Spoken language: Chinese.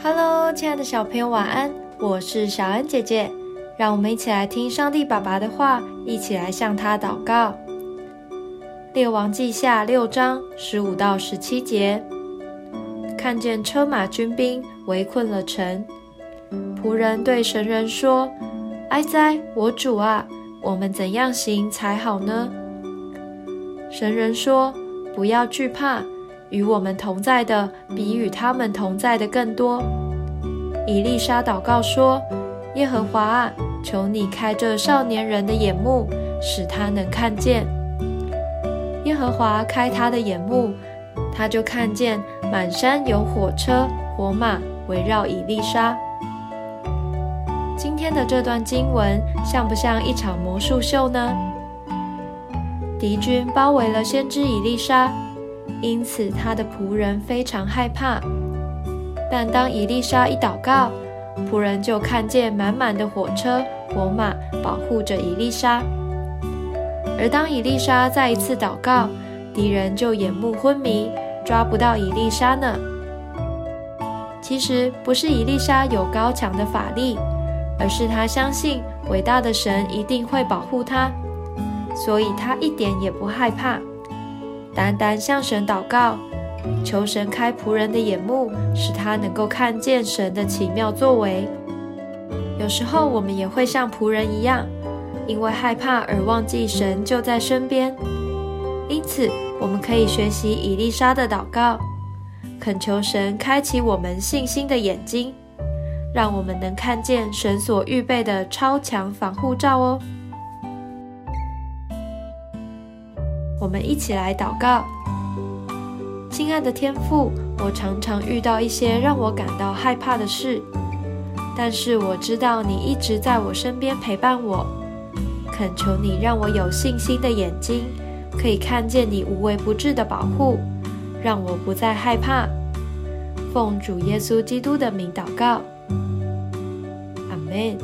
Hello，亲爱的小朋友，晚安！我是小恩姐姐，让我们一起来听上帝爸爸的话，一起来向他祷告。列王记下六章十五到十七节，看见车马军兵围困了城，仆人对神人说：“哀哉，我主啊，我们怎样行才好呢？”神人说：“不要惧怕。”与我们同在的，比与他们同在的更多。以丽莎祷告说：“耶和华啊，求你开这少年人的眼目，使他能看见。”耶和华开他的眼目，他就看见满山有火车、火马围绕以丽莎。今天的这段经文像不像一场魔术秀呢？敌军包围了先知以丽莎。因此，他的仆人非常害怕。但当伊丽莎一祷告，仆人就看见满满的火车、火马保护着伊丽莎。而当伊丽莎再一次祷告，敌人就眼目昏迷，抓不到伊丽莎呢。其实不是伊丽莎有高强的法力，而是她相信伟大的神一定会保护她，所以她一点也不害怕。单单向神祷告，求神开仆人的眼目，使他能够看见神的奇妙作为。有时候我们也会像仆人一样，因为害怕而忘记神就在身边。因此，我们可以学习以丽莎的祷告，恳求神开启我们信心的眼睛，让我们能看见神所预备的超强防护罩哦。我们一起来祷告，亲爱的天父，我常常遇到一些让我感到害怕的事，但是我知道你一直在我身边陪伴我。恳求你让我有信心的眼睛，可以看见你无微不至的保护，让我不再害怕。奉主耶稣基督的名祷告，阿门。